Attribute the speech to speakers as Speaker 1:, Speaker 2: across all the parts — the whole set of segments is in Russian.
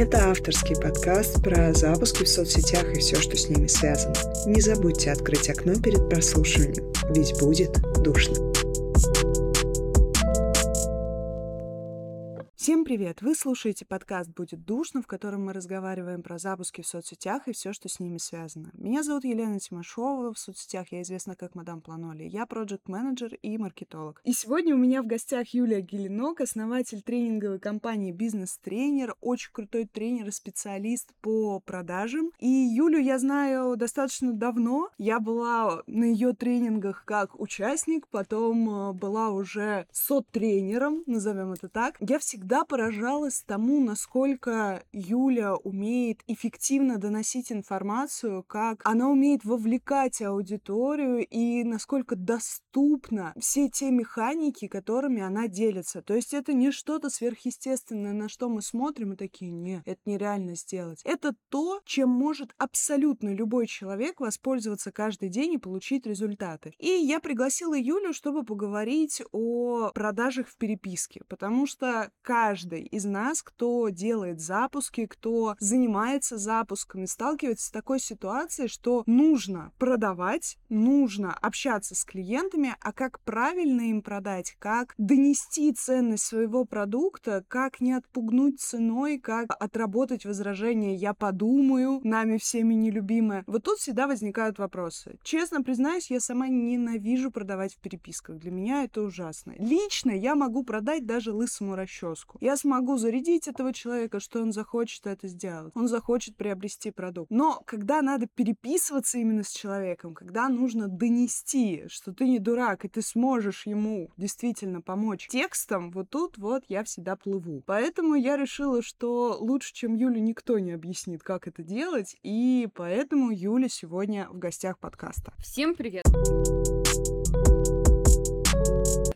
Speaker 1: Это авторский подкаст про запуски в соцсетях и все, что с ними связано. Не забудьте открыть окно перед прослушиванием, ведь будет душно. Привет! Вы слушаете подкаст «Будет душно», в котором мы разговариваем про запуски в соцсетях и все, что с ними связано. Меня зовут Елена Тимошова, в соцсетях я известна как Мадам Планоли. Я проект-менеджер и маркетолог. И сегодня у меня в гостях Юлия Геленок, основатель тренинговой компании «Бизнес-тренер», очень крутой тренер и специалист по продажам. И Юлю я знаю достаточно давно. Я была на ее тренингах как участник, потом э, была уже сот-тренером, назовем это так. Я всегда всегда поражалась тому, насколько Юля умеет эффективно доносить информацию, как она умеет вовлекать аудиторию и насколько доступно все те механики, которыми она делится. То есть это не что-то сверхъестественное, на что мы смотрим и такие, нет, это нереально сделать. Это то, чем может абсолютно любой человек воспользоваться каждый день и получить результаты. И я пригласила Юлю, чтобы поговорить о продажах в переписке, потому что каждый из нас, кто делает запуски, кто занимается запусками, сталкивается с такой ситуацией, что нужно продавать, нужно общаться с клиентами, а как правильно им продать, как донести ценность своего продукта, как не отпугнуть ценой, как отработать возражение «я подумаю», нами всеми нелюбимое. Вот тут всегда возникают вопросы. Честно признаюсь, я сама ненавижу продавать в переписках. Для меня это ужасно. Лично я могу продать даже лысому расческу. Я смогу зарядить этого человека, что он захочет это сделать. Он захочет приобрести продукт. Но когда надо переписываться именно с человеком, когда нужно донести, что ты не дурак, и ты сможешь ему действительно помочь текстом, вот тут вот я всегда плыву. Поэтому я решила, что лучше, чем Юля, никто не объяснит, как это делать, и поэтому Юля сегодня в гостях подкаста.
Speaker 2: Всем привет!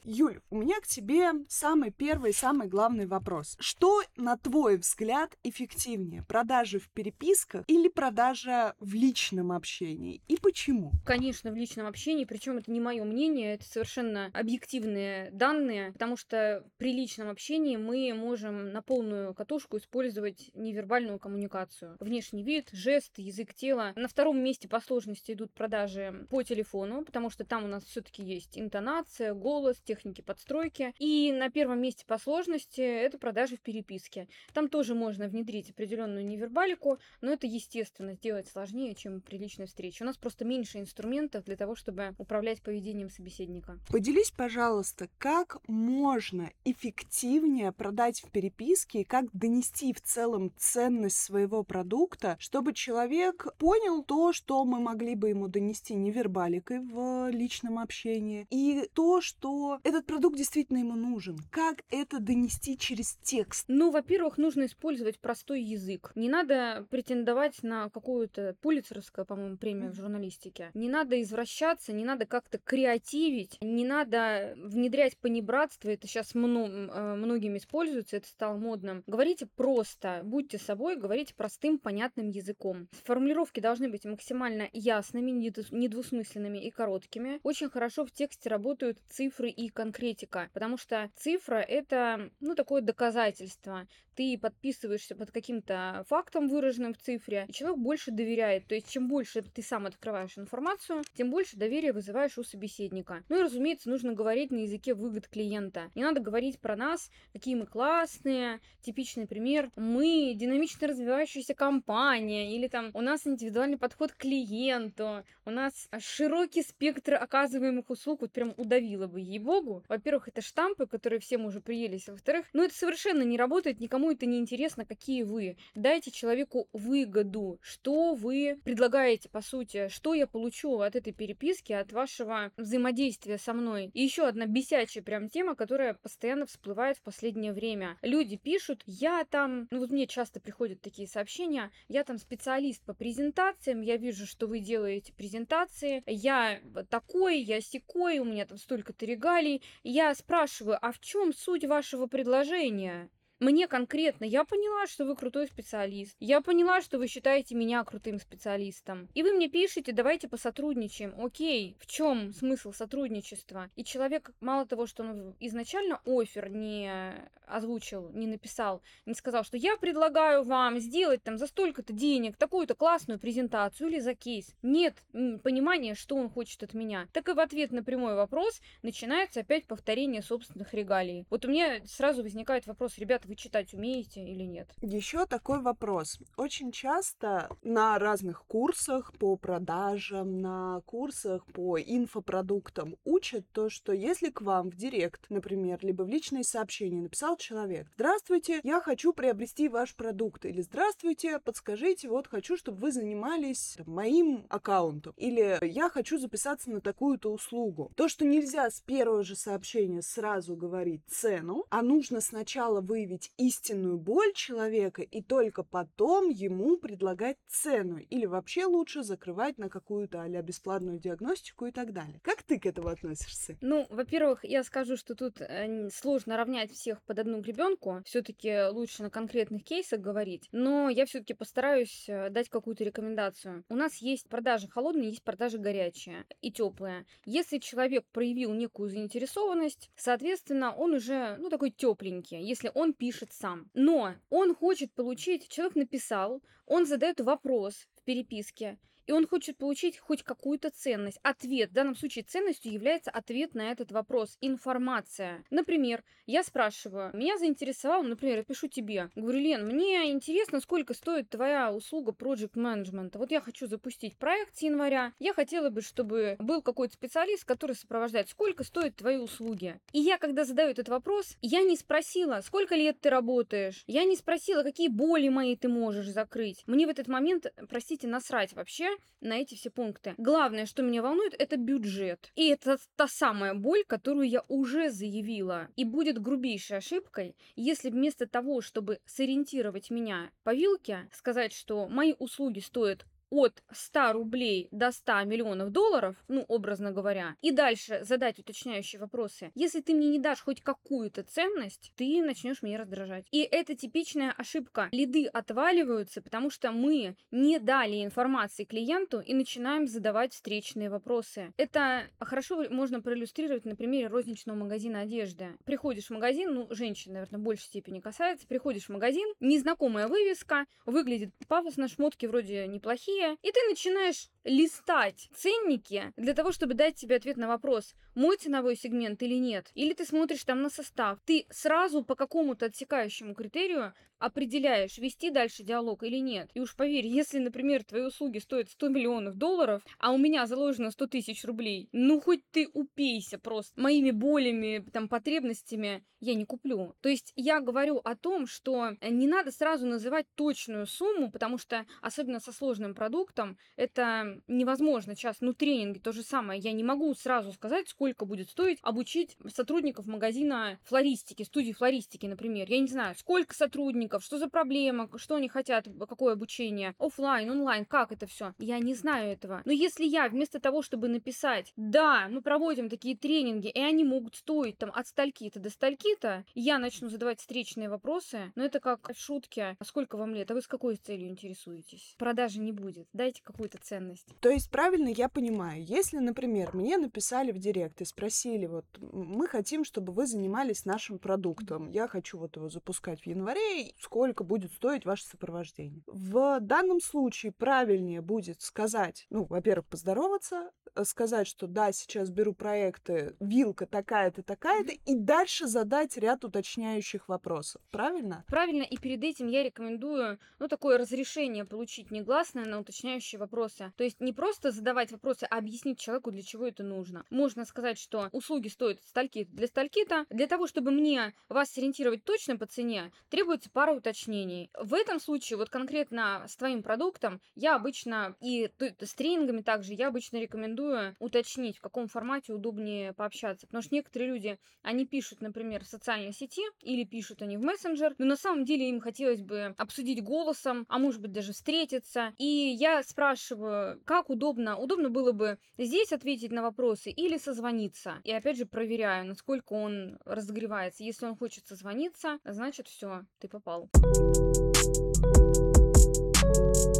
Speaker 1: Юль, у меня к тебе самый первый, самый главный вопрос. Что, на твой взгляд, эффективнее? Продажи в переписках или продажа в личном общении? И почему?
Speaker 2: Конечно, в личном общении, причем это не мое мнение, это совершенно объективные данные, потому что при личном общении мы можем на полную катушку использовать невербальную коммуникацию. Внешний вид, жест, язык тела. На втором месте по сложности идут продажи по телефону, потому что там у нас все-таки есть интонация, голос, техники подстройки. И на первом месте по сложности это продажи в переписке. Там тоже можно внедрить определенную невербалику, но это, естественно, сделать сложнее, чем при личной встрече. У нас просто меньше инструментов для того, чтобы управлять поведением собеседника.
Speaker 1: Поделись, пожалуйста, как можно эффективнее продать в переписке и как донести в целом ценность своего продукта, чтобы человек понял то, что мы могли бы ему донести невербаликой в личном общении, и то, что этот продукт действительно ему нужен. Как это донести через текст?
Speaker 2: Ну, во-первых, нужно использовать простой язык. Не надо претендовать на какую-то пулицерскую, по-моему, премию в журналистике. Не надо извращаться, не надо как-то креативить, не надо внедрять понебратство. Это сейчас мно- э, многим используется, это стало модным. Говорите просто, будьте собой, говорите простым, понятным языком. Формулировки должны быть максимально ясными, недвусмысленными и короткими. Очень хорошо в тексте работают цифры и конкретика, потому что цифра это, ну, такое доказательство. Ты подписываешься под каким-то фактом, выраженным в цифре, и человек больше доверяет. То есть, чем больше ты сам открываешь информацию, тем больше доверия вызываешь у собеседника. Ну и, разумеется, нужно говорить на языке выгод клиента. Не надо говорить про нас, какие мы классные. Типичный пример. Мы динамично развивающаяся компания, или там у нас индивидуальный подход к клиенту, у нас широкий спектр оказываемых услуг, вот прям удавило бы ей-богу, богу. Во-первых, это штампы, которые всем уже приелись. Во-вторых, ну это совершенно не работает, никому это не интересно, какие вы. Дайте человеку выгоду, что вы предлагаете, по сути, что я получу от этой переписки, от вашего взаимодействия со мной. И еще одна бесячая прям тема, которая постоянно всплывает в последнее время. Люди пишут, я там, ну вот мне часто приходят такие сообщения, я там специалист по презентациям, я вижу, что вы делаете презентации, я такой, я секой, у меня там столько-то регалий, я спрашиваю, а в чем суть вашего предложения? Мне конкретно, я поняла, что вы крутой специалист. Я поняла, что вы считаете меня крутым специалистом. И вы мне пишете, давайте посотрудничаем. Окей, в чем смысл сотрудничества? И человек, мало того, что он изначально офер не озвучил, не написал, не сказал, что я предлагаю вам сделать там за столько-то денег такую-то классную презентацию или за кейс. Нет понимания, что он хочет от меня. Так и в ответ на прямой вопрос начинается опять повторение собственных регалий. Вот у меня сразу возникает вопрос, ребята, вы читать умеете или нет?
Speaker 1: Еще такой вопрос. Очень часто на разных курсах по продажам, на курсах по инфопродуктам учат то, что если к вам в директ, например, либо в личные сообщения написал человек, здравствуйте, я хочу приобрести ваш продукт, или здравствуйте, подскажите, вот хочу, чтобы вы занимались там, моим аккаунтом, или я хочу записаться на такую-то услугу. То, что нельзя с первого же сообщения сразу говорить цену, а нужно сначала выявить истинную боль человека и только потом ему предлагать цену. Или вообще лучше закрывать на какую-то а бесплатную диагностику и так далее. Как ты к этому относишься?
Speaker 2: Ну, во-первых, я скажу, что тут э, сложно равнять всех под одну гребенку. Все-таки лучше на конкретных кейсах говорить. Но я все-таки постараюсь э, дать какую-то рекомендацию. У нас есть продажи холодные, есть продажи горячие и теплые. Если человек проявил некую заинтересованность, соответственно, он уже, ну, такой тепленький, если он пишет сам. Но он хочет получить, человек написал, он задает вопрос в переписке, и он хочет получить хоть какую-то ценность. Ответ. В данном случае ценностью является ответ на этот вопрос. Информация. Например, я спрашиваю, меня заинтересовал, например, я пишу тебе, говорю, Лен, мне интересно, сколько стоит твоя услуга Project Management. Вот я хочу запустить проект с января. Я хотела бы, чтобы был какой-то специалист, который сопровождает, сколько стоят твои услуги. И я, когда задаю этот вопрос, я не спросила, сколько лет ты работаешь. Я не спросила, какие боли мои ты можешь закрыть. Мне в этот момент, простите, насрать вообще на эти все пункты. Главное, что меня волнует, это бюджет. И это та самая боль, которую я уже заявила. И будет грубейшей ошибкой, если вместо того, чтобы сориентировать меня по вилке, сказать, что мои услуги стоят от 100 рублей до 100 миллионов долларов, ну, образно говоря, и дальше задать уточняющие вопросы, если ты мне не дашь хоть какую-то ценность, ты начнешь меня раздражать. И это типичная ошибка. Лиды отваливаются, потому что мы не дали информации клиенту и начинаем задавать встречные вопросы. Это хорошо можно проиллюстрировать на примере розничного магазина одежды. Приходишь в магазин, ну, женщин, наверное, в большей степени касается, приходишь в магазин, незнакомая вывеска, выглядит пафосно, шмотки вроде неплохие, и ты начинаешь листать ценники для того, чтобы дать тебе ответ на вопрос, мой ценовой сегмент или нет. Или ты смотришь там на состав. Ты сразу по какому-то отсекающему критерию определяешь, вести дальше диалог или нет. И уж поверь, если, например, твои услуги стоят 100 миллионов долларов, а у меня заложено 100 тысяч рублей, ну хоть ты упейся просто. Моими болями, там, потребностями я не куплю. То есть я говорю о том, что не надо сразу называть точную сумму, потому что, особенно со сложным продуктом, это невозможно сейчас. Ну, тренинги то же самое. Я не могу сразу сказать, сколько будет стоить обучить сотрудников магазина флористики, студии флористики, например. Я не знаю, сколько сотрудников, что за проблема, что они хотят, какое обучение, офлайн, онлайн, как это все. Я не знаю этого. Но если я вместо того, чтобы написать, да, мы проводим такие тренинги, и они могут стоить там от стальки-то до стальки-то, я начну задавать встречные вопросы, но это как в шутке, а сколько вам лет, а вы с какой целью интересуетесь? Продажи не будет, дайте какую-то ценность.
Speaker 1: То есть правильно я понимаю, если, например, мне написали в директ и спросили, вот мы хотим, чтобы вы занимались нашим продуктом, я хочу вот его запускать в январе, сколько будет стоить ваше сопровождение. В данном случае правильнее будет сказать, ну, во-первых, поздороваться, э, сказать, что да, сейчас беру проекты, вилка такая-то, такая-то, и дальше задать ряд уточняющих вопросов. Правильно?
Speaker 2: Правильно, и перед этим я рекомендую, ну, такое разрешение получить негласное на уточняющие вопросы. То есть не просто задавать вопросы, а объяснить человеку, для чего это нужно. Можно сказать, что услуги стоят стальки для стальки-то. Для того, чтобы мне вас сориентировать точно по цене, требуется пара уточнений. В этом случае, вот конкретно с твоим продуктом, я обычно, и с тренингами также, я обычно рекомендую уточнить, в каком формате удобнее пообщаться. Потому что некоторые люди, они пишут, например, в социальной сети или пишут они в мессенджер, но на самом деле им хотелось бы обсудить голосом, а может быть даже встретиться. И я спрашиваю, как удобно, удобно было бы здесь ответить на вопросы или созвониться. И опять же проверяю, насколько он разогревается. Если он хочет созвониться, значит все, ты попал. colo.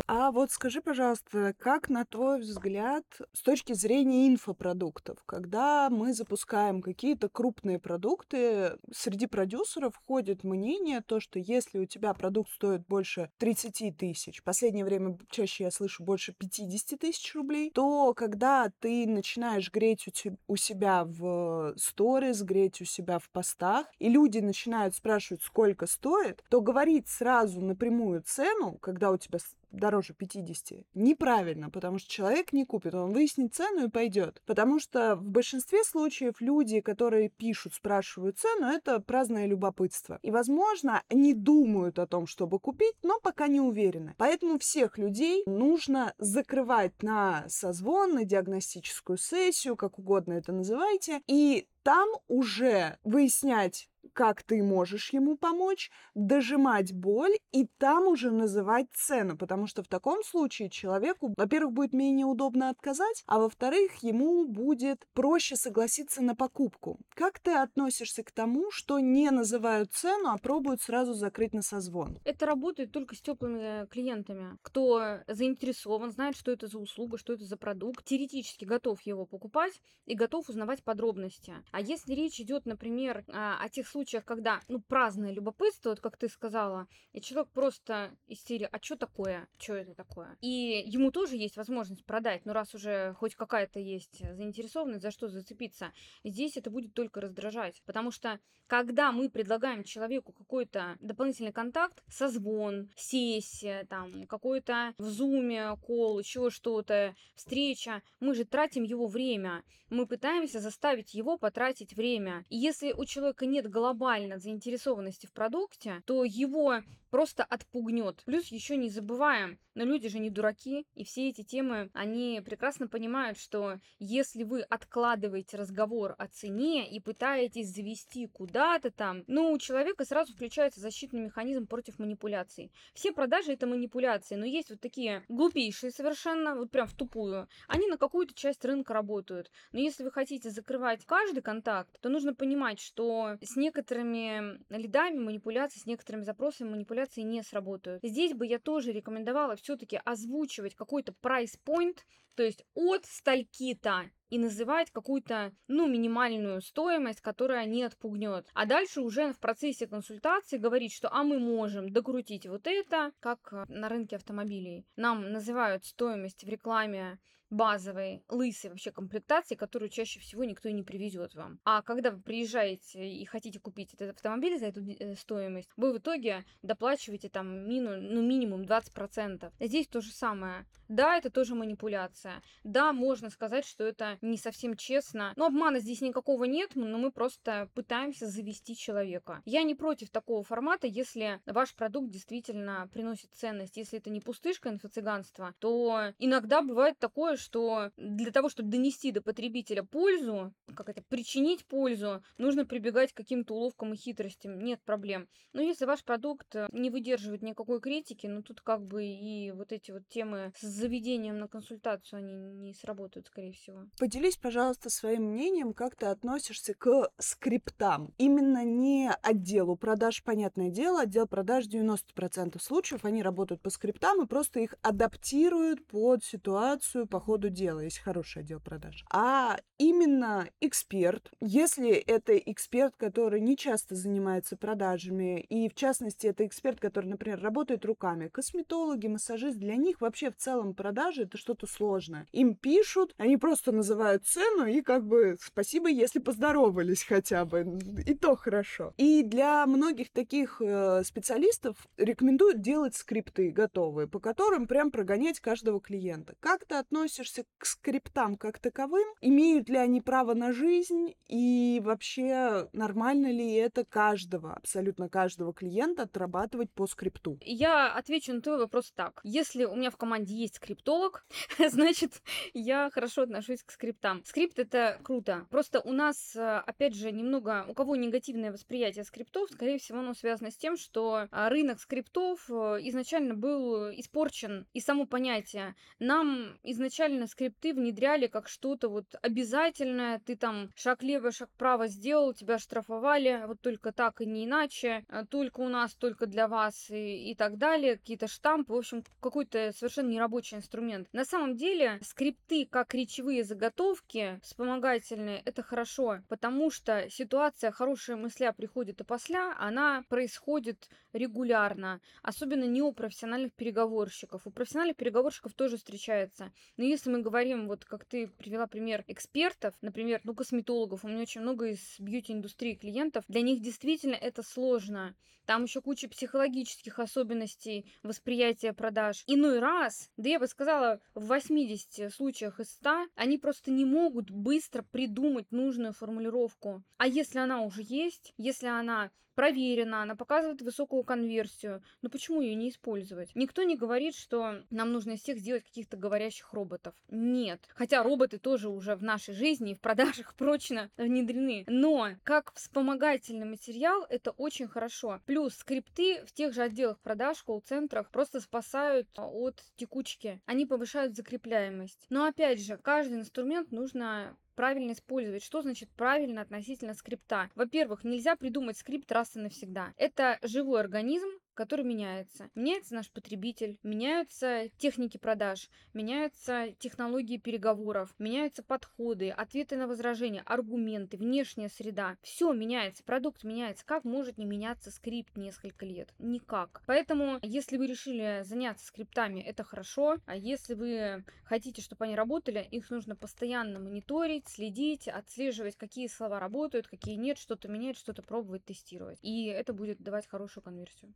Speaker 1: А вот скажи, пожалуйста, как, на твой взгляд, с точки зрения инфопродуктов, когда мы запускаем какие-то крупные продукты, среди продюсеров ходит мнение, то, что если у тебя продукт стоит больше 30 тысяч, в последнее время чаще я слышу больше 50 тысяч рублей, то когда ты начинаешь греть у, te- у себя в сторис, греть у себя в постах, и люди начинают спрашивать, сколько стоит, то говорить сразу напрямую цену, когда у тебя дороже 50, неправильно, потому что человек не купит, он выяснит цену и пойдет. Потому что в большинстве случаев люди, которые пишут, спрашивают цену, это праздное любопытство. И, возможно, они думают о том, чтобы купить, но пока не уверены. Поэтому всех людей нужно закрывать на созвон, на диагностическую сессию, как угодно это называйте, и там уже выяснять, как ты можешь ему помочь, дожимать боль и там уже называть цену, потому что в таком случае человеку, во-первых, будет менее удобно отказать, а во-вторых, ему будет проще согласиться на покупку. Как ты относишься к тому, что не называют цену, а пробуют сразу закрыть на созвон?
Speaker 2: Это работает только с теплыми клиентами. Кто заинтересован, знает, что это за услуга, что это за продукт, теоретически готов его покупать и готов узнавать подробности. А если речь идет, например, а, о тех случаях, когда, ну, праздное любопытство, вот как ты сказала, и человек просто из а что такое? Что это такое? И ему тоже есть возможность продать, но раз уже хоть какая-то есть заинтересованность, за что зацепиться, здесь это будет только раздражать. Потому что, когда мы предлагаем человеку какой-то дополнительный контакт, созвон, сессия, там, какой-то в зуме кол, еще что-то, встреча, мы же тратим его время. Мы пытаемся заставить его потратить время. И если у человека нет глобально заинтересованности в продукте, то его просто отпугнет. Плюс еще не забываем, но люди же не дураки, и все эти темы, они прекрасно понимают, что если вы откладываете разговор о цене и пытаетесь завести куда-то там, ну, у человека сразу включается защитный механизм против манипуляций. Все продажи это манипуляции, но есть вот такие глупейшие совершенно, вот прям в тупую. Они на какую-то часть рынка работают. Но если вы хотите закрывать каждый контакт, то нужно понимать, что с некоторыми лидами манипуляции, с некоторыми запросами манипуляции не сработают. Здесь бы я тоже рекомендовала все-таки озвучивать какой-то прайс-point, то есть от стальки-то и называть какую-то, ну, минимальную стоимость, которая не отпугнет. А дальше уже в процессе консультации говорить, что а мы можем докрутить вот это, как на рынке автомобилей. Нам называют стоимость в рекламе базовой, лысой вообще комплектации, которую чаще всего никто и не привезет вам. А когда вы приезжаете и хотите купить этот автомобиль за эту э, стоимость, вы в итоге доплачиваете там мину, ну, минимум 20%. Здесь то же самое. Да, это тоже манипуляция. Да, можно сказать, что это не совсем честно. Но обмана здесь никакого нет, но мы просто пытаемся завести человека. Я не против такого формата, если ваш продукт действительно приносит ценность. Если это не пустышка инфо-цыганства, то иногда бывает такое, что для того, чтобы донести до потребителя пользу, как это, причинить пользу, нужно прибегать к каким-то уловкам и хитростям. Нет проблем. Но если ваш продукт не выдерживает никакой критики, ну тут как бы и вот эти вот темы с заведением на консультацию, они не сработают, скорее всего.
Speaker 1: Поделись, пожалуйста, своим мнением, как ты относишься к скриптам. Именно не отделу продаж, понятное дело, отдел продаж 90% случаев, они работают по скриптам и просто их адаптируют под ситуацию по ходу дела, есть хороший отдел продаж. А именно эксперт, если это эксперт, который не часто занимается продажами, и в частности это эксперт, который, например, работает руками, косметологи, массажист, для них вообще в целом продажи это что-то сложное. Им пишут, они просто называют цену и как бы спасибо, если поздоровались хотя бы, и то хорошо. И для многих таких э, специалистов рекомендуют делать скрипты готовые, по которым прям прогонять каждого клиента. Как ты относишься к скриптам как таковым? Имеют ли они право на жизнь? И вообще нормально ли это каждого, абсолютно каждого клиента отрабатывать по скрипту?
Speaker 2: Я отвечу на твой вопрос так. Если у меня в команде есть скриптолог, значит я хорошо отношусь к скриптам. Скрипт это круто. Просто у нас, э, опять же, немного, у кого негативное восприятие скриптов, скорее всего, оно связано с тем, что а, рынок скриптов э, изначально был испорчен, и само понятие. Нам изначально скрипты внедряли как что-то вот обязательное, ты там шаг лево, шаг право сделал, тебя штрафовали, вот только так и не иначе, а только у нас, только для вас и, и так далее, какие-то штампы, в общем, какой-то совершенно нерабочий инструмент. На самом деле, скрипты как речевые заготовки вспомогательные, это хорошо, потому что ситуация хорошая мысля приходит и после, она происходит регулярно, особенно не у профессиональных переговорщиков. У профессиональных переговорщиков тоже встречается. Но если мы говорим, вот как ты привела пример экспертов, например, ну, косметологов, у меня очень много из бьюти-индустрии клиентов, для них действительно это сложно. Там еще куча психологических особенностей восприятия продаж. Иной раз, да я бы сказала, в 80 случаях из 100, они просто не могут быстро придумать нужную формулировку. А если она уже есть, если она проверена, она показывает высокую конверсию. Но почему ее не использовать? Никто не говорит, что нам нужно из всех сделать каких-то говорящих роботов. Нет. Хотя роботы тоже уже в нашей жизни и в продажах прочно внедрены. Но как вспомогательный материал это очень хорошо. Плюс скрипты в тех же отделах продаж, колл-центрах просто спасают от текучки. Они повышают закрепляемость. Но опять же, каждый инструмент нужно правильно использовать. Что значит правильно относительно скрипта? Во-первых, нельзя придумать скрипт раз и навсегда. Это живой организм, который меняется. Меняется наш потребитель, меняются техники продаж, меняются технологии переговоров, меняются подходы, ответы на возражения, аргументы, внешняя среда. Все меняется, продукт меняется. Как может не меняться скрипт несколько лет? Никак. Поэтому, если вы решили заняться скриптами, это хорошо. А если вы хотите, чтобы они работали, их нужно постоянно мониторить, следить, отслеживать, какие слова работают, какие нет, что-то менять, что-то пробовать, тестировать. И это будет давать хорошую конверсию.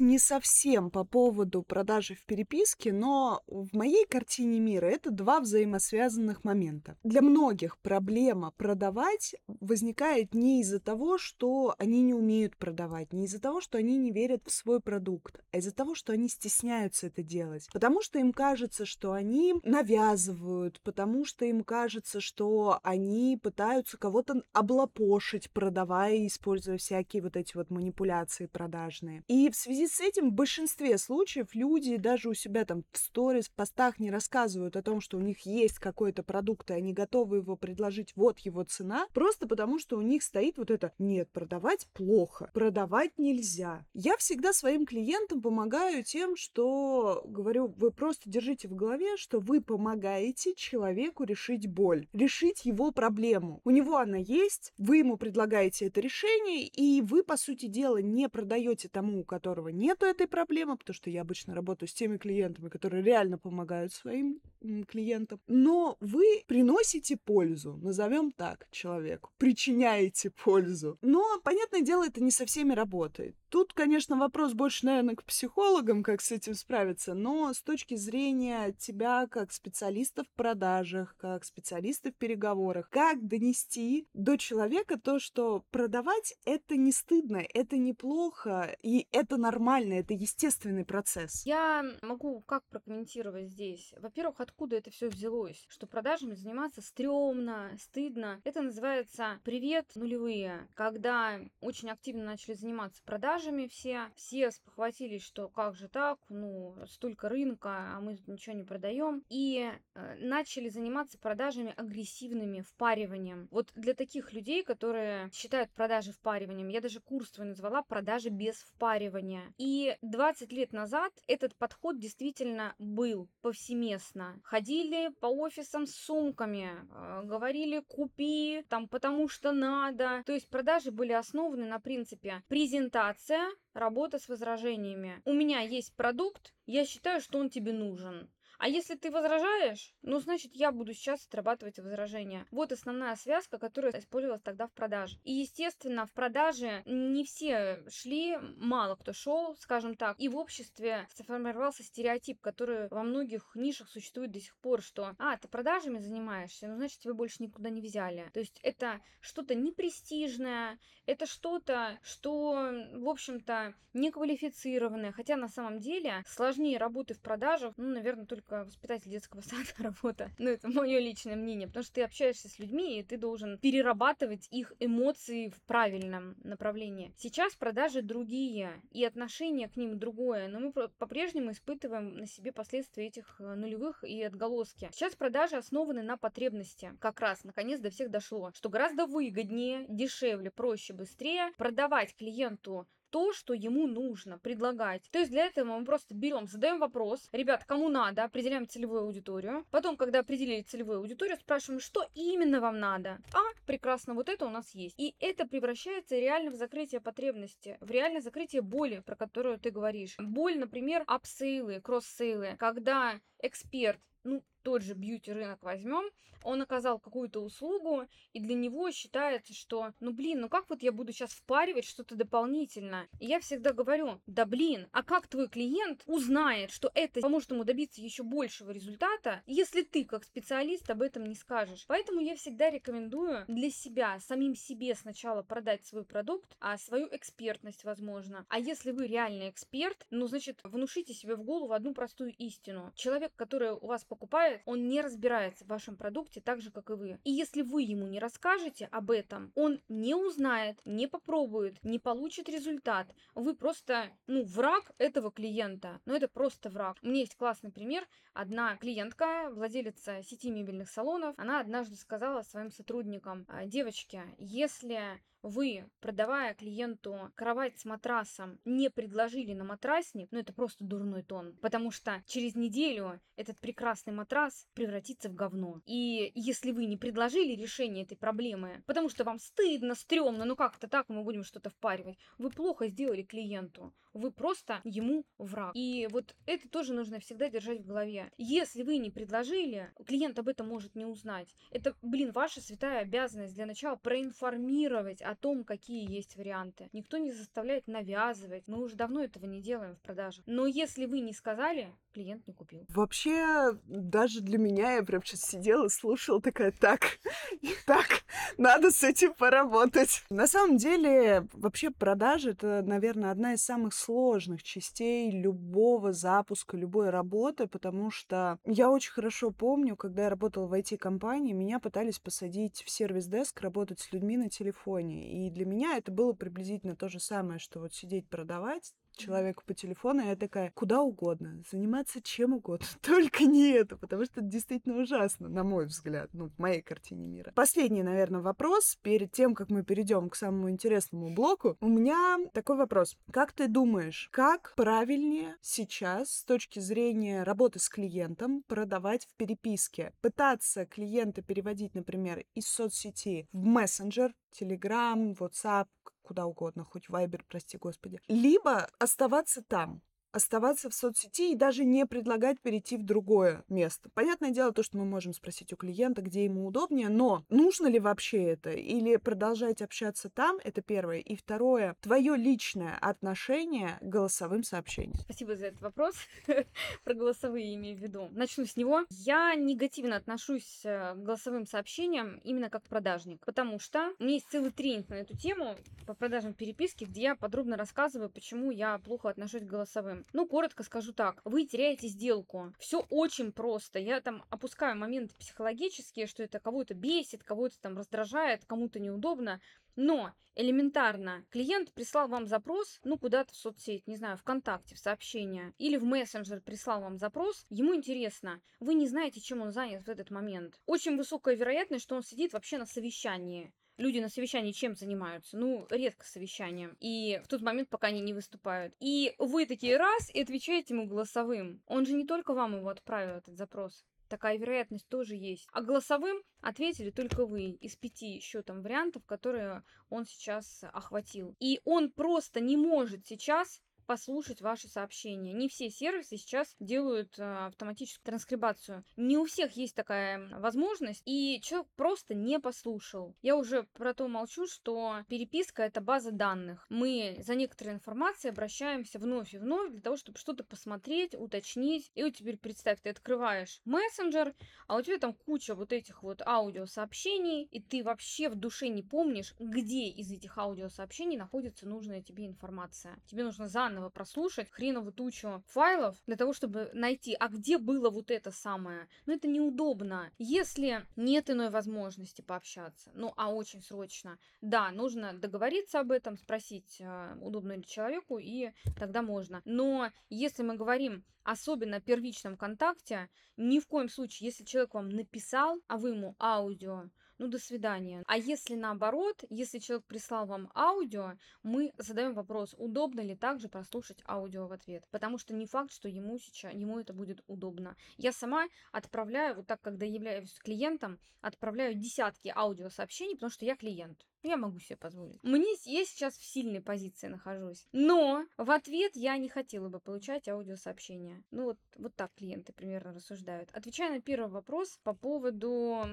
Speaker 1: Не совсем по поводу продажи в переписке, но в моей картине мира это два взаимосвязанных момента. Для многих проблема продавать возникает не из-за того, что они не умеют продавать, не из-за того, что они не верят в свой продукт, а из-за того, что они стесняются это делать. Потому что им кажется, что они навязывают, потому что им кажется, что они пытаются кого-то облапошить, продавая используя всякие вот эти вот манипуляции продажные. И в связи с этим в большинстве случаев люди даже у себя там в сторис, в постах не рассказывают о том, что у них есть какой-то продукт, и они готовы его предложить, вот его цена, просто потому что у них стоит вот это «нет, продавать плохо, продавать нельзя». Я всегда своим клиентам помогаю тем, что говорю, вы просто держите в голове, что вы помогаете человеку решить боль, решить его проблему. У него она есть, вы ему предлагаете это решение, и вы, по сути дела, не продаете тому, у которого которого нету этой проблемы, потому что я обычно работаю с теми клиентами, которые реально помогают своим клиентам. Но вы приносите пользу, назовем так, человеку, причиняете пользу. Но, понятное дело, это не со всеми работает. Тут, конечно, вопрос больше, наверное, к психологам, как с этим справиться, но с точки зрения тебя как специалиста в продажах, как специалиста в переговорах, как донести до человека то, что продавать это не стыдно, это неплохо, и это нормально, это естественный процесс.
Speaker 2: Я могу как прокомментировать здесь? Во-первых, откуда это все взялось? Что продажами заниматься стрёмно, стыдно. Это называется «Привет, нулевые». Когда очень активно начали заниматься продажами, продажами все. Все спохватились, что как же так, ну, столько рынка, а мы ничего не продаем. И э, начали заниматься продажами агрессивными, впариванием. Вот для таких людей, которые считают продажи впариванием, я даже курс твой назвала «Продажи без впаривания». И 20 лет назад этот подход действительно был повсеместно. Ходили по офисам с сумками, э, говорили «купи», там «потому что надо». То есть продажи были основаны на принципе презентация, работа с возражениями. У меня есть продукт, я считаю, что он тебе нужен. А если ты возражаешь, ну, значит, я буду сейчас отрабатывать возражения. Вот основная связка, которая использовалась тогда в продаже. И, естественно, в продаже не все шли, мало кто шел, скажем так. И в обществе сформировался стереотип, который во многих нишах существует до сих пор, что, а, ты продажами занимаешься, ну, значит, тебя больше никуда не взяли. То есть это что-то непрестижное, это что-то, что, в общем-то, неквалифицированное. Хотя на самом деле сложнее работы в продажах, ну, наверное, только воспитатель детского сада работа. Ну, это мое личное мнение, потому что ты общаешься с людьми, и ты должен перерабатывать их эмоции в правильном направлении. Сейчас продажи другие, и отношение к ним другое, но мы по-прежнему испытываем на себе последствия этих э, нулевых и отголоски. Сейчас продажи основаны на потребности. Как раз, наконец, до всех дошло, что гораздо выгоднее, дешевле, проще, быстрее продавать клиенту то, что ему нужно предлагать. То есть для этого мы просто берем, задаем вопрос, ребят, кому надо, определяем целевую аудиторию. Потом, когда определили целевую аудиторию, спрашиваем, что именно вам надо. А, прекрасно, вот это у нас есть. И это превращается реально в закрытие потребности, в реальное закрытие боли, про которую ты говоришь. Боль, например, апсейлы, кросс-сейлы, когда эксперт ну, тот же бьюти-рынок возьмем, он оказал какую-то услугу, и для него считается, что, ну блин, ну как вот я буду сейчас впаривать что-то дополнительно? И я всегда говорю, да блин, а как твой клиент узнает, что это поможет ему добиться еще большего результата, если ты как специалист об этом не скажешь? Поэтому я всегда рекомендую для себя, самим себе сначала продать свой продукт, а свою экспертность, возможно. А если вы реальный эксперт, ну, значит, внушите себе в голову одну простую истину. Человек, который у вас покупает, он не разбирается в вашем продукте так же, как и вы. И если вы ему не расскажете об этом, он не узнает, не попробует, не получит результат. Вы просто, ну, враг этого клиента. Но это просто враг. У меня есть классный пример. Одна клиентка, владелица сети мебельных салонов, она однажды сказала своим сотрудникам, «А, девочки, если вы, продавая клиенту кровать с матрасом, не предложили на матрасник, ну это просто дурной тон. Потому что через неделю этот прекрасный матрас превратится в говно. И если вы не предложили решение этой проблемы, потому что вам стыдно, стрёмно, ну как-то так мы будем что-то впаривать, вы плохо сделали клиенту. Вы просто ему враг. И вот это тоже нужно всегда держать в голове. Если вы не предложили, клиент об этом может не узнать. Это, блин, ваша святая обязанность для начала проинформировать о том, какие есть варианты. Никто не заставляет навязывать. Мы уже давно этого не делаем в продажах. Но если вы не сказали, клиент не купил.
Speaker 1: Вообще, даже для меня, я прям сейчас сидела, слушала, такая, так, так, надо с этим поработать. На самом деле, вообще продажи — это, наверное, одна из самых сложных частей любого запуска, любой работы, потому что я очень хорошо помню, когда я работала в IT-компании, меня пытались посадить в сервис-деск, работать с людьми на телефоне. И для меня это было приблизительно то же самое, что вот сидеть продавать, человеку по телефону, и я такая, куда угодно, заниматься чем угодно, только не это, потому что это действительно ужасно, на мой взгляд, ну, в моей картине мира. Последний, наверное, вопрос, перед тем, как мы перейдем к самому интересному блоку, у меня такой вопрос. Как ты думаешь, как правильнее сейчас с точки зрения работы с клиентом продавать в переписке? Пытаться клиента переводить, например, из соцсети в мессенджер, Telegram, WhatsApp, куда угодно, хоть Вайбер, прости господи. Либо оставаться там, оставаться в соцсети и даже не предлагать перейти в другое место. Понятное дело то, что мы можем спросить у клиента, где ему удобнее, но нужно ли вообще это? Или продолжать общаться там, это первое. И второе, твое личное отношение к голосовым сообщениям.
Speaker 2: Спасибо за этот вопрос. Про голосовые имею в виду. Начну с него. Я негативно отношусь э, к голосовым сообщениям именно как продажник, потому что у меня есть целый тренинг на эту тему по продажам переписки, где я подробно рассказываю, почему я плохо отношусь к голосовым. Ну, коротко скажу так. Вы теряете сделку. Все очень просто. Я там опускаю моменты психологические, что это кого-то бесит, кого-то там раздражает, кому-то неудобно. Но элементарно, клиент прислал вам запрос, ну, куда-то в соцсеть, не знаю, ВКонтакте, в сообщение, или в мессенджер прислал вам запрос, ему интересно, вы не знаете, чем он занят в этот момент. Очень высокая вероятность, что он сидит вообще на совещании люди на совещании чем занимаются? Ну, редко совещанием. И в тот момент, пока они не выступают. И вы такие раз и отвечаете ему голосовым. Он же не только вам его отправил, этот запрос. Такая вероятность тоже есть. А голосовым ответили только вы из пяти еще там вариантов, которые он сейчас охватил. И он просто не может сейчас послушать ваши сообщения. Не все сервисы сейчас делают э, автоматическую транскрибацию. Не у всех есть такая возможность, и человек просто не послушал. Я уже про то молчу, что переписка это база данных. Мы за некоторой информацией обращаемся вновь и вновь для того, чтобы что-то посмотреть, уточнить. И вот теперь представь, ты открываешь мессенджер, а у тебя там куча вот этих вот аудиосообщений, и ты вообще в душе не помнишь, где из этих аудиосообщений находится нужная тебе информация. Тебе нужно заново заново прослушать хреновую тучу файлов для того, чтобы найти, а где было вот это самое. Но это неудобно. Если нет иной возможности пообщаться, ну, а очень срочно, да, нужно договориться об этом, спросить, а, удобно ли человеку, и тогда можно. Но если мы говорим особенно первичном контакте, ни в коем случае, если человек вам написал, а вы ему аудио, ну до свидания. А если наоборот, если человек прислал вам аудио, мы задаем вопрос, удобно ли также прослушать аудио в ответ. Потому что не факт, что ему сейчас, ему это будет удобно. Я сама отправляю, вот так, когда являюсь клиентом, отправляю десятки аудиосообщений, потому что я клиент. Я могу себе позволить. Мне, я сейчас в сильной позиции нахожусь. Но в ответ я не хотела бы получать аудиосообщения. Ну вот, вот так клиенты примерно рассуждают. Отвечая на первый вопрос по поводу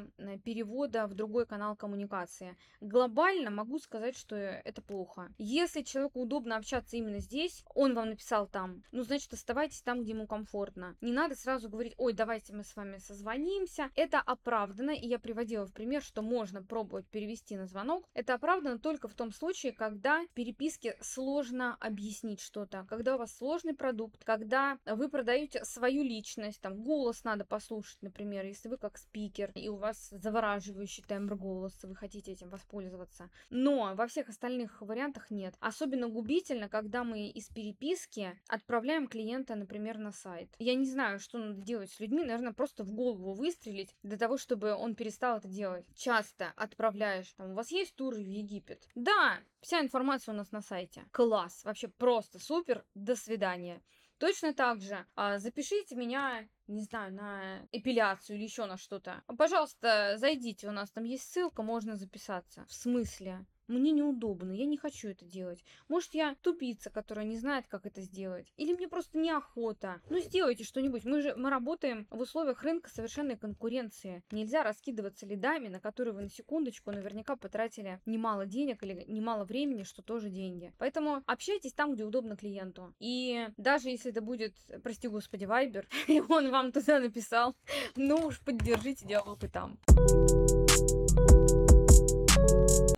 Speaker 2: перевода в другой канал коммуникации. Глобально могу сказать, что это плохо. Если человеку удобно общаться именно здесь, он вам написал там, ну значит оставайтесь там, где ему комфортно. Не надо сразу говорить, ой, давайте мы с вами созвонимся. Это оправдано, и я приводила в пример, что можно пробовать перевести на звонок это оправдано только в том случае, когда в переписке сложно объяснить что-то, когда у вас сложный продукт, когда вы продаете свою личность, там голос надо послушать, например, если вы как спикер, и у вас завораживающий тембр голоса, вы хотите этим воспользоваться. Но во всех остальных вариантах нет. Особенно губительно, когда мы из переписки отправляем клиента, например, на сайт. Я не знаю, что надо делать с людьми, наверное, просто в голову выстрелить для того, чтобы он перестал это делать. Часто отправляешь, там, у вас есть тур туры в Египет. Да, вся информация у нас на сайте. Класс, вообще просто супер, до свидания. Точно так же а, запишите меня, не знаю, на эпиляцию или еще на что-то. Пожалуйста, зайдите, у нас там есть ссылка, можно записаться. В смысле? Мне неудобно, я не хочу это делать. Может, я тупица, которая не знает, как это сделать. Или мне просто неохота. Ну, сделайте что-нибудь. Мы же мы работаем в условиях рынка совершенной конкуренции. Нельзя раскидываться лидами, на которые вы на секундочку наверняка потратили немало денег или немало времени, что тоже деньги. Поэтому общайтесь там, где удобно клиенту. И даже если это будет, прости господи, Вайбер, и он вам туда написал, ну уж поддержите диалог и там.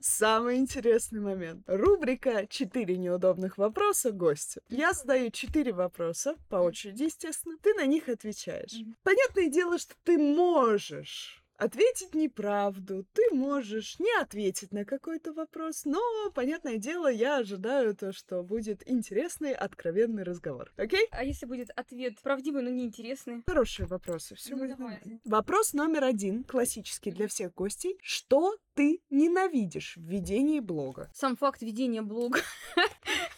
Speaker 1: Самый интересный момент. Рубрика «Четыре неудобных вопроса гостю». Я задаю четыре вопроса, по очереди, естественно. Ты на них отвечаешь. Понятное дело, что ты можешь ответить неправду, ты можешь не ответить на какой-то вопрос, но, понятное дело, я ожидаю то, что будет интересный, откровенный разговор. Окей?
Speaker 2: А если будет ответ правдивый, но неинтересный?
Speaker 1: Хорошие вопросы. Все
Speaker 2: Ну,
Speaker 1: будет
Speaker 2: давай.
Speaker 1: нормально. Вопрос номер один, классический для всех гостей. Что ты ненавидишь в ведении блога?
Speaker 2: Сам факт ведения блога.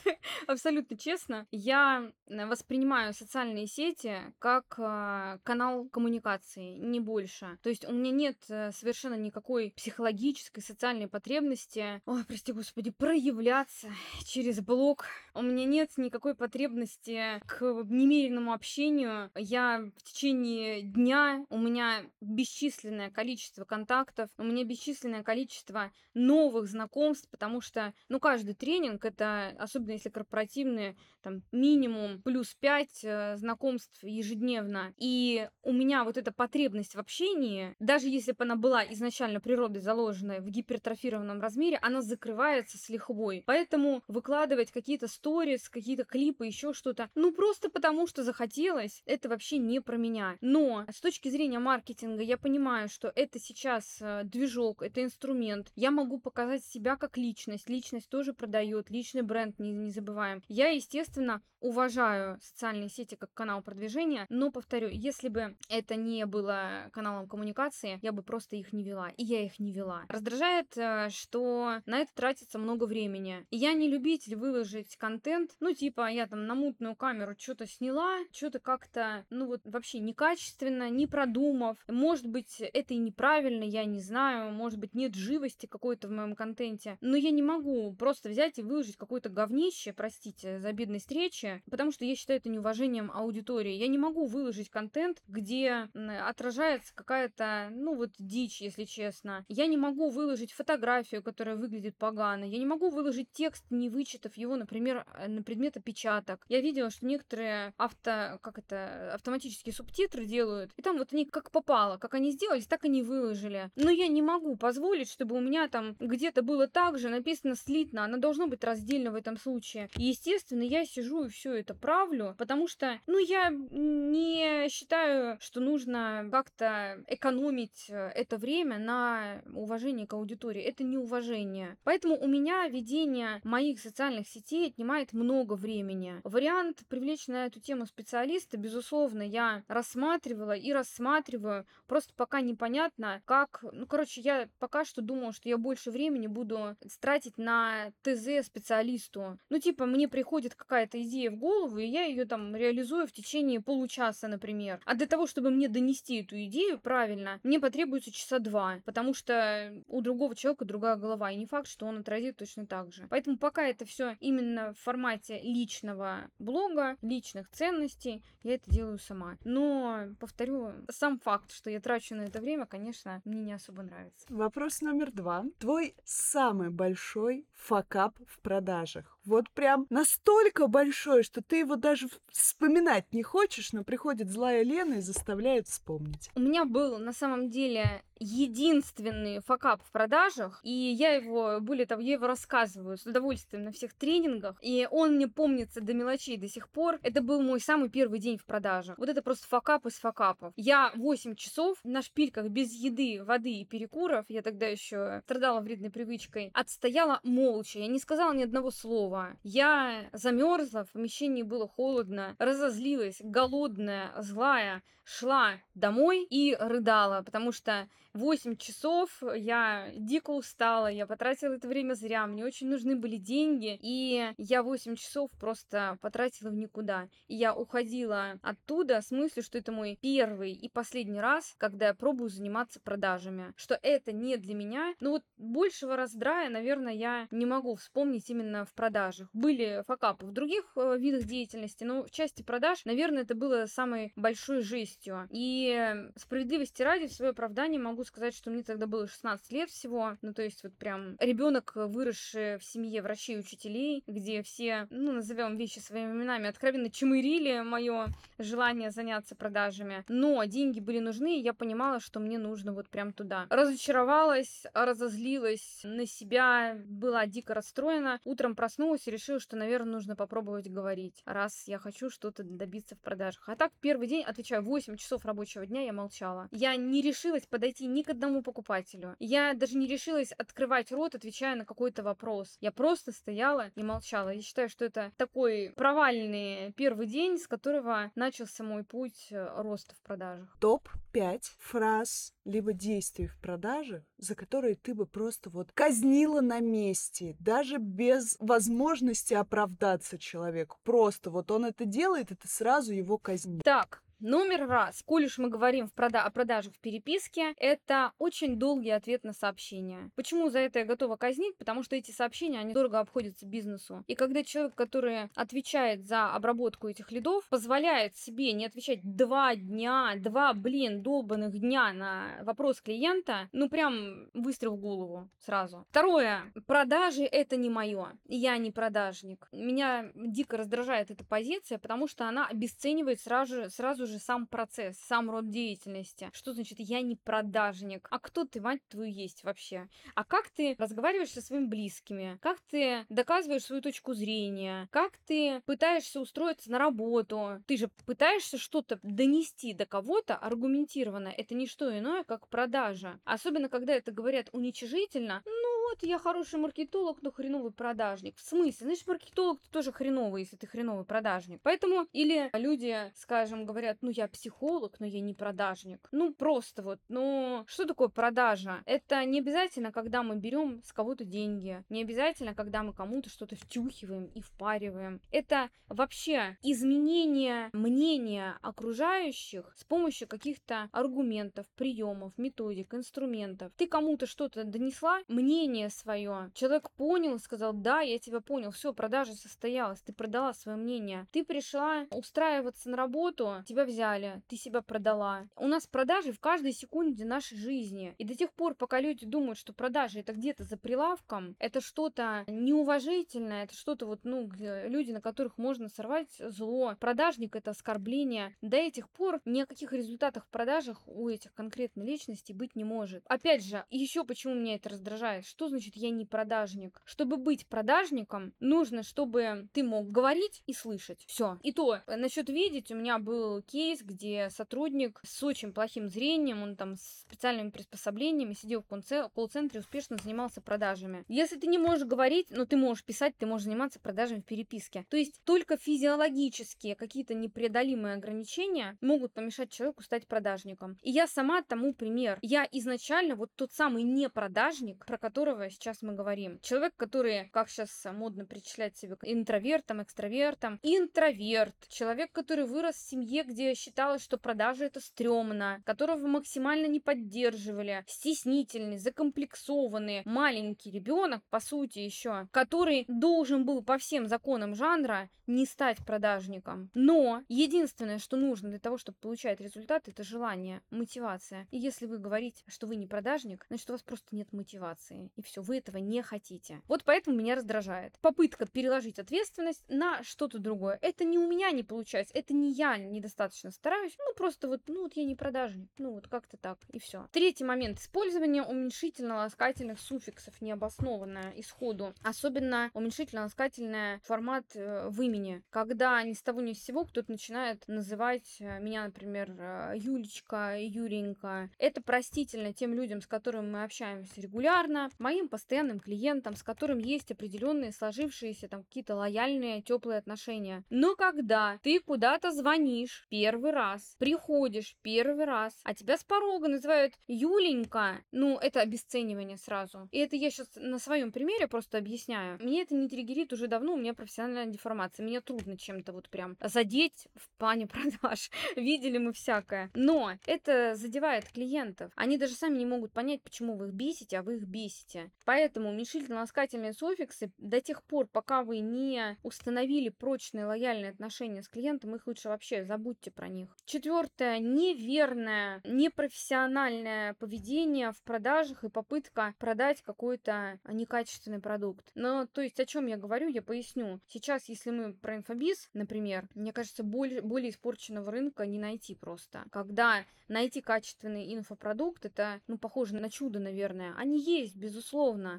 Speaker 2: Абсолютно честно, я воспринимаю социальные сети как э, канал коммуникации, не больше. То есть у меня нет э, совершенно никакой психологической, социальной потребности, ой, прости господи, проявляться через блог. У меня нет никакой потребности к немеренному общению. Я в течение дня, у меня бесчисленное количество контактов, у меня бесчисленное количество новых знакомств, потому что, ну, каждый тренинг, это, особенно если корпоративные, там, минимум плюс 5 знакомств ежедневно. И у меня вот эта потребность в общении, даже если бы она была изначально природой заложенная в гипертрофированном размере, она закрывается с лихвой. Поэтому выкладывать какие-то сторис, какие-то клипы, еще что-то, ну, просто потому что захотелось, это вообще не про меня. Но с точки зрения маркетинга я понимаю, что это сейчас э, движок, это инструмент. Я могу показать себя как личность. Личность тоже продает, личный бренд, не, не забываем. Я, естественно, уважаю социальные сети как канал продвижения, но, повторю, если бы это не было каналом коммуникации, я бы просто их не вела. И я их не вела. Раздражает, э, что на это тратится много времени. И я не любитель выложить контент, ну, типа, я там на мутную камеру что-то сняла, что-то как-то, ну, вот вообще некачественно, не продумав. Может быть, это и неправильно, я не знаю, может быть, нет живости какой-то в моем контенте, но я не могу просто взять и выложить какое-то говнище, простите за обидной встречи, потому что я считаю это неуважением аудитории. Я не могу выложить контент, где отражается какая-то, ну вот, дичь, если честно. Я не могу выложить фотографию, которая выглядит погано. Я не могу выложить текст, не вычитав его, например, э, на предмет опечаток. Я видела, что некоторые авто, как это, автоматические субтитры делают, и там вот они как попало, как они сделались, так они выложили. Но я не могу позволить, чтобы у меня там где-то было так же написано слитно, оно должно быть раздельно в этом случае. Прочее. И, естественно, я сижу и все это правлю, потому что, ну, я не считаю, что нужно как-то экономить э, это время на уважение к аудитории. Это не уважение. Поэтому у меня ведение моих социальных сетей отнимает много времени. Вариант привлечь на эту тему специалиста, безусловно, я рассматривала и рассматриваю. Просто пока непонятно, как... Ну, короче, я пока что думала, что я больше времени буду тратить на ТЗ специалисту. Ну, типа, мне приходит какая-то идея в голову, и я ее там реализую в течение получаса, например. А для того, чтобы мне донести эту идею правильно, мне потребуется часа два, потому что у другого человека другая голова, и не факт, что он отразит точно так же. Поэтому пока это все именно в формате личного блога, личных ценностей, я это делаю сама. Но, повторю, сам факт, что я трачу на это время, конечно, мне не особо нравится.
Speaker 1: Вопрос номер два. Твой самый большой факап в продажах. Вот прям настолько большой, что ты его даже вспоминать не хочешь, но приходит злая Лена и заставляет вспомнить.
Speaker 2: У меня был на самом деле единственный факап в продажах, и я его, более того, я его рассказываю с удовольствием на всех тренингах, и он мне помнится до мелочей до сих пор. Это был мой самый первый день в продажах. Вот это просто факап из факапов. Я 8 часов на шпильках без еды, воды и перекуров, я тогда еще страдала вредной привычкой, отстояла молча, я не сказала ни одного слова. Я замерзла, в помещении было холодно, разозлилась, голодная, злая, шла домой и рыдала, потому что 8 часов я дико устала, я потратила это время зря, мне очень нужны были деньги, и я 8 часов просто потратила в никуда. И я уходила оттуда с мыслью, что это мой первый и последний раз, когда я пробую заниматься продажами, что это не для меня. Ну вот большего раздрая, наверное, я не могу вспомнить именно в продажах. Были факапы в других э, видах деятельности, но в части продаж, наверное, это было самой большой жестью. И справедливости ради, в свое оправдание могу сказать, что мне тогда было 16 лет всего. Ну, то есть вот прям ребенок, выросший в семье врачей и учителей, где все, ну, назовем вещи своими именами, откровенно чмырили мое желание заняться продажами. Но деньги были нужны, и я понимала, что мне нужно вот прям туда. Разочаровалась, разозлилась на себя, была дико расстроена. Утром проснулась и решила, что, наверное, нужно попробовать говорить, раз я хочу что-то добиться в продажах. А так, первый день, отвечаю, 8 часов рабочего дня я молчала. Я не решилась подойти ни к одному покупателю. Я даже не решилась открывать рот, отвечая на какой-то вопрос. Я просто стояла и молчала. Я считаю, что это такой провальный первый день, с которого начался мой путь э, роста в продажах.
Speaker 1: Топ-5 фраз либо действий в продаже, за которые ты бы просто вот казнила на месте, даже без возможности оправдаться человеку. Просто вот он это делает, и ты сразу его казнишь.
Speaker 2: Так, Номер раз, коль уж мы говорим в прода о продажах в переписке, это очень долгий ответ на сообщение. Почему за это я готова казнить? Потому что эти сообщения, они дорого обходятся бизнесу. И когда человек, который отвечает за обработку этих лидов, позволяет себе не отвечать два дня, два, блин, долбанных дня на вопрос клиента, ну прям выстрел в голову сразу. Второе, продажи это не мое. Я не продажник. Меня дико раздражает эта позиция, потому что она обесценивает сразу, сразу же сам процесс, сам род деятельности. Что значит я не продажник? А кто ты, мать твою, есть вообще? А как ты разговариваешь со своими близкими? Как ты доказываешь свою точку зрения? Как ты пытаешься устроиться на работу? Ты же пытаешься что-то донести до кого-то аргументированно. Это не что иное, как продажа. Особенно, когда это говорят уничижительно. Ну вот, я хороший маркетолог, но хреновый продажник. В смысле? Значит, маркетолог ты тоже хреновый, если ты хреновый продажник. Поэтому, или люди, скажем, говорят, ну я психолог, но я не продажник. Ну просто вот, ну что такое продажа? Это не обязательно, когда мы берем с кого-то деньги, не обязательно, когда мы кому-то что-то втюхиваем и впариваем. Это вообще изменение мнения окружающих с помощью каких-то аргументов, приемов, методик, инструментов. Ты кому-то что-то донесла, мнение свое, человек понял, сказал, да, я тебя понял, все, продажа состоялась, ты продала свое мнение. Ты пришла устраиваться на работу, тебя взяли, ты себя продала. У нас продажи в каждой секунде нашей жизни. И до тех пор, пока люди думают, что продажи это где-то за прилавком, это что-то неуважительное, это что-то вот, ну, люди, на которых можно сорвать зло. Продажник это оскорбление. До этих пор ни о каких результатах в продажах у этих конкретной личностей быть не может. Опять же, еще почему меня это раздражает? Что что значит я не продажник? Чтобы быть продажником, нужно, чтобы ты мог говорить и слышать. Все. И то, насчет видеть, у меня был кейс, где сотрудник с очень плохим зрением, он там с специальными приспособлениями сидел в колл-центре, успешно занимался продажами. Если ты не можешь говорить, но ты можешь писать, ты можешь заниматься продажами в переписке. То есть только физиологические какие-то непреодолимые ограничения могут помешать человеку стать продажником. И я сама тому пример. Я изначально вот тот самый не продажник, про которого сейчас мы говорим. Человек, который, как сейчас модно причислять себе интровертом, экстравертом, интроверт. Человек, который вырос в семье, где считалось, что продажи это стрёмно, которого максимально не поддерживали, стеснительный, закомплексованный, маленький ребенок, по сути, еще, который должен был по всем законам жанра не стать продажником. Но единственное, что нужно для того, чтобы получать результат, это желание, мотивация. И если вы говорите, что вы не продажник, значит, у вас просто нет мотивации. И все, вы этого не хотите. Вот поэтому меня раздражает. Попытка переложить ответственность на что-то другое. Это не у меня не получается, это не я недостаточно стараюсь. Ну, просто вот, ну, вот я не продажник. Ну, вот как-то так, и все. Третий момент. Использование уменьшительно-ласкательных суффиксов необоснованное исходу. Особенно уменьшительно-ласкательное формат э, в имени. Когда ни с того ни с сего кто-то начинает называть э, меня, например, э, Юлечка, Юренька. Это простительно тем людям, с которыми мы общаемся регулярно, моим постоянным клиентам, с которым есть определенные сложившиеся там какие-то лояльные, теплые отношения. Но когда ты куда-то звонишь первый раз, приходишь первый раз, а тебя с порога называют Юленька, ну, это обесценивание сразу. И это я сейчас на своем примере просто объясняю. Мне это не триггерит уже давно, у меня профессиональная деформация. Мне трудно чем-то вот прям задеть в плане продаж. Видели мы всякое. Но это задевает клиентов. Они даже сами не могут понять, почему вы их бесите, а вы их бесите. Поэтому уменьшительно-ласкательные суффиксы до тех пор, пока вы не установили прочные лояльные отношения с клиентом, их лучше вообще забудьте про них. Четвертое. Неверное, непрофессиональное поведение в продажах и попытка продать какой-то некачественный продукт. Но, то есть, о чем я говорю, я поясню. Сейчас, если мы про инфобиз, например, мне кажется, более, более испорченного рынка не найти просто. Когда найти качественный инфопродукт, это, ну, похоже на чудо, наверное. Они есть, безусловно.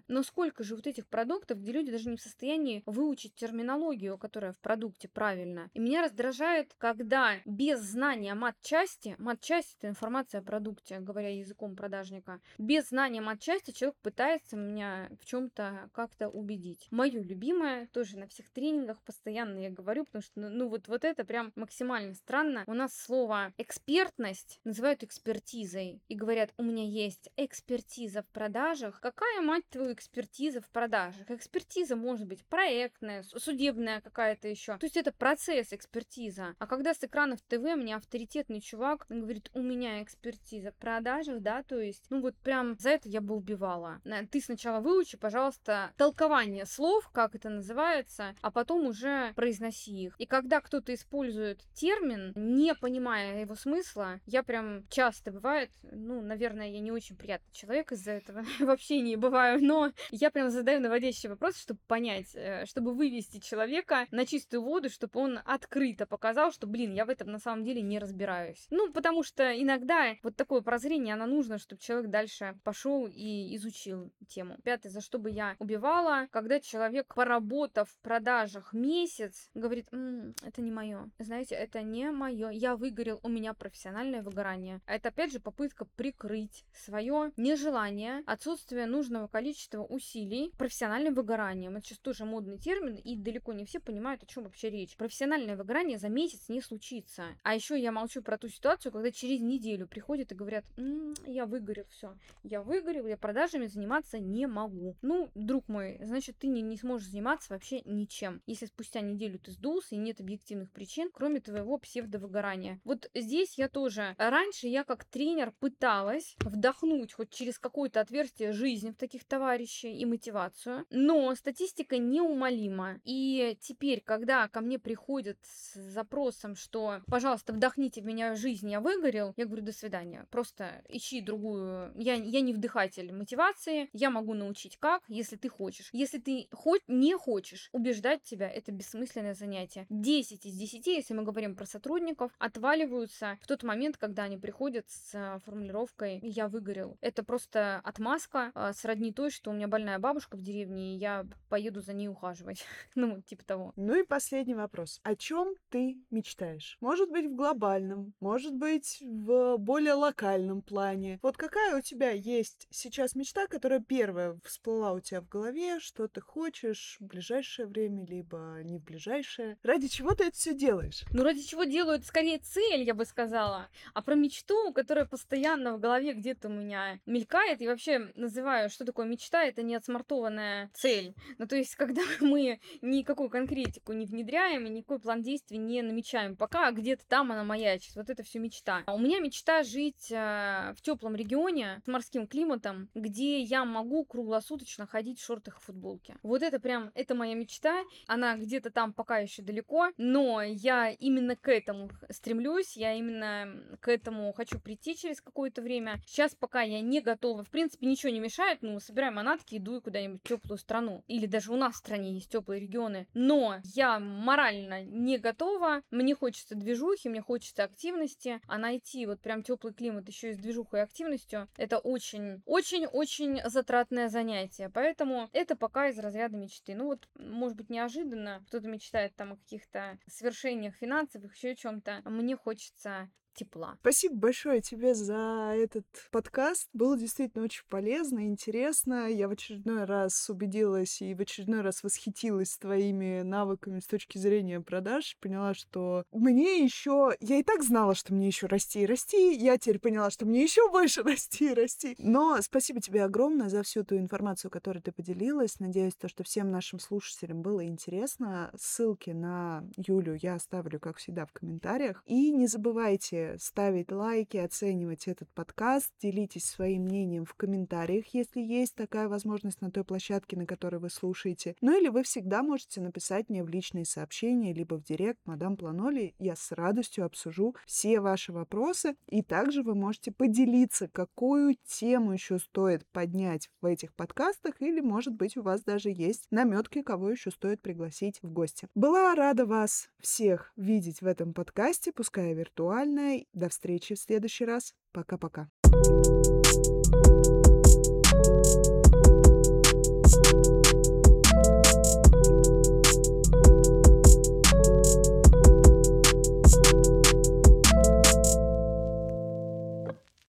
Speaker 2: Но сколько же вот этих продуктов, где люди даже не в состоянии выучить терминологию, которая в продукте правильно. И меня раздражает, когда без знания мат-части, мат-часть это информация о продукте, говоря языком продажника, без знания мат-части человек пытается меня в чем-то как-то убедить. Мое любимое, тоже на всех тренингах постоянно я говорю, потому что, ну, ну вот, вот это прям максимально странно. У нас слово экспертность называют экспертизой и говорят, у меня есть экспертиза в продажах. Какая, мать твою, экспертиза в продажах? Экспертиза может быть проектная, судебная какая-то еще. То есть это процесс экспертиза. А когда с экранов ТВ мне авторитетный чувак говорит, у меня экспертиза в продажах, да, то есть, ну вот прям за это я бы убивала. Ты сначала выучи, пожалуйста, толкование слов, как это называется, а потом уже произноси их. И когда кто-то использует термин, не понимая его смысла, я прям часто бывает, ну, наверное, я не очень приятный человек из-за этого, вообще не бываю, но я прям задаю наводящие вопросы, чтобы понять, э, чтобы вывести человека на чистую воду, чтобы он открыто показал, что, блин, я в этом на самом деле не разбираюсь. Ну, потому что иногда вот такое прозрение, оно нужно, чтобы человек дальше пошел и изучил тему. Пятое, за что бы я убивала, когда человек, поработав в продажах месяц, говорит, М, это не мое. Знаете, это не мое. Я выгорел, у меня профессиональное выгорание. Это опять же попытка прикрыть свое нежелание, отсутствие нужного количества усилий профессиональным выгоранием. Это сейчас тоже модный термин, и далеко не все понимают, о чем вообще речь. Профессиональное выгорание за месяц не случится. А еще я молчу про ту ситуацию, когда через неделю приходят и говорят, М, я выгорел, все. Я выгорел, я продажами заниматься не могу. Ну, друг мой, значит, ты не, не сможешь заниматься вообще ничем. Если спустя неделю ты сдулся и нет объективных причин, кроме твоего псевдовыгорания. Вот здесь я тоже... Раньше я как тренер пыталась вдохнуть хоть через какое-то отверстие жизнь в таких товарищей и мотивацию, но статистика неумолима. И теперь, когда ко мне приходят с запросом, что, пожалуйста, вдохните в меня жизнь, я выгорел, я говорю, до свидания. Просто ищи другую... Я, я не вдыхатель мотивации, я могу научить как, если ты хочешь. Если ты хоть не хочешь, убеждать тебя, это бессмысленное занятие. 10 из 10, если мы говорим про сотрудников, отваливаются в тот момент, когда они приходят с формулировкой «я выгорел». Это просто отмазка. А, с сродни той, что у меня больная бабушка в деревне, и я поеду за ней ухаживать. ну, типа того.
Speaker 1: Ну и последний вопрос. О чем ты мечтаешь? Может быть, в глобальном, может быть, в более локальном плане. Вот какая у тебя есть сейчас мечта, которая первая всплыла у тебя в голове, что ты хочешь в ближайшее время, либо не в ближайшее? Ради чего ты это все делаешь?
Speaker 2: Ну, ради чего делаю, это скорее цель, я бы сказала. А про мечту, которая постоянно в голове где-то у меня мелькает, и вообще называю, что такое мечта, это не отсмартованная цель. Ну, то есть, когда мы никакую конкретику не внедряем и никакой план действий не намечаем, пока где-то там она маячит. Вот это все мечта. А у меня мечта жить э, в теплом регионе с морским климатом, где я могу круглосуточно ходить в шортах и футболке. Вот это прям, это моя мечта. Она где-то там пока еще далеко, но я именно к этому стремлюсь, я именно к этому хочу прийти через какое-то время. Сейчас пока я не готова. В принципе, ничего не мешает, ну, собираю манатки, иду куда-нибудь в теплую страну. Или даже у нас в стране есть теплые регионы. Но я морально не готова. Мне хочется движухи, мне хочется активности. А найти вот прям теплый климат еще и с движухой и активностью, это очень, очень-очень затратное занятие. Поэтому это пока из разряда мечты. Ну вот, может быть, неожиданно. Кто-то мечтает там о каких-то свершениях финансовых, еще о чем-то. Мне хочется тепла.
Speaker 1: Спасибо большое тебе за этот подкаст. Было действительно очень полезно, интересно. Я в очередной раз убедилась и в очередной раз восхитилась твоими навыками с точки зрения продаж. Поняла, что мне еще... Я и так знала, что мне еще расти и расти. Я теперь поняла, что мне еще больше расти и расти. Но спасибо тебе огромное за всю ту информацию, которой ты поделилась. Надеюсь, то, что всем нашим слушателям было интересно. Ссылки на Юлю я оставлю, как всегда, в комментариях. И не забывайте ставить лайки, оценивать этот подкаст, делитесь своим мнением в комментариях, если есть такая возможность на той площадке, на которой вы слушаете. Ну или вы всегда можете написать мне в личные сообщения, либо в директ мадам Планоли. Я с радостью обсужу все ваши вопросы. И также вы можете поделиться, какую тему еще стоит поднять в этих подкастах, или, может быть, у вас даже есть наметки, кого еще стоит пригласить в гости. Была рада вас всех видеть в этом подкасте, пускай виртуально, до встречи в следующий раз. Пока-пока.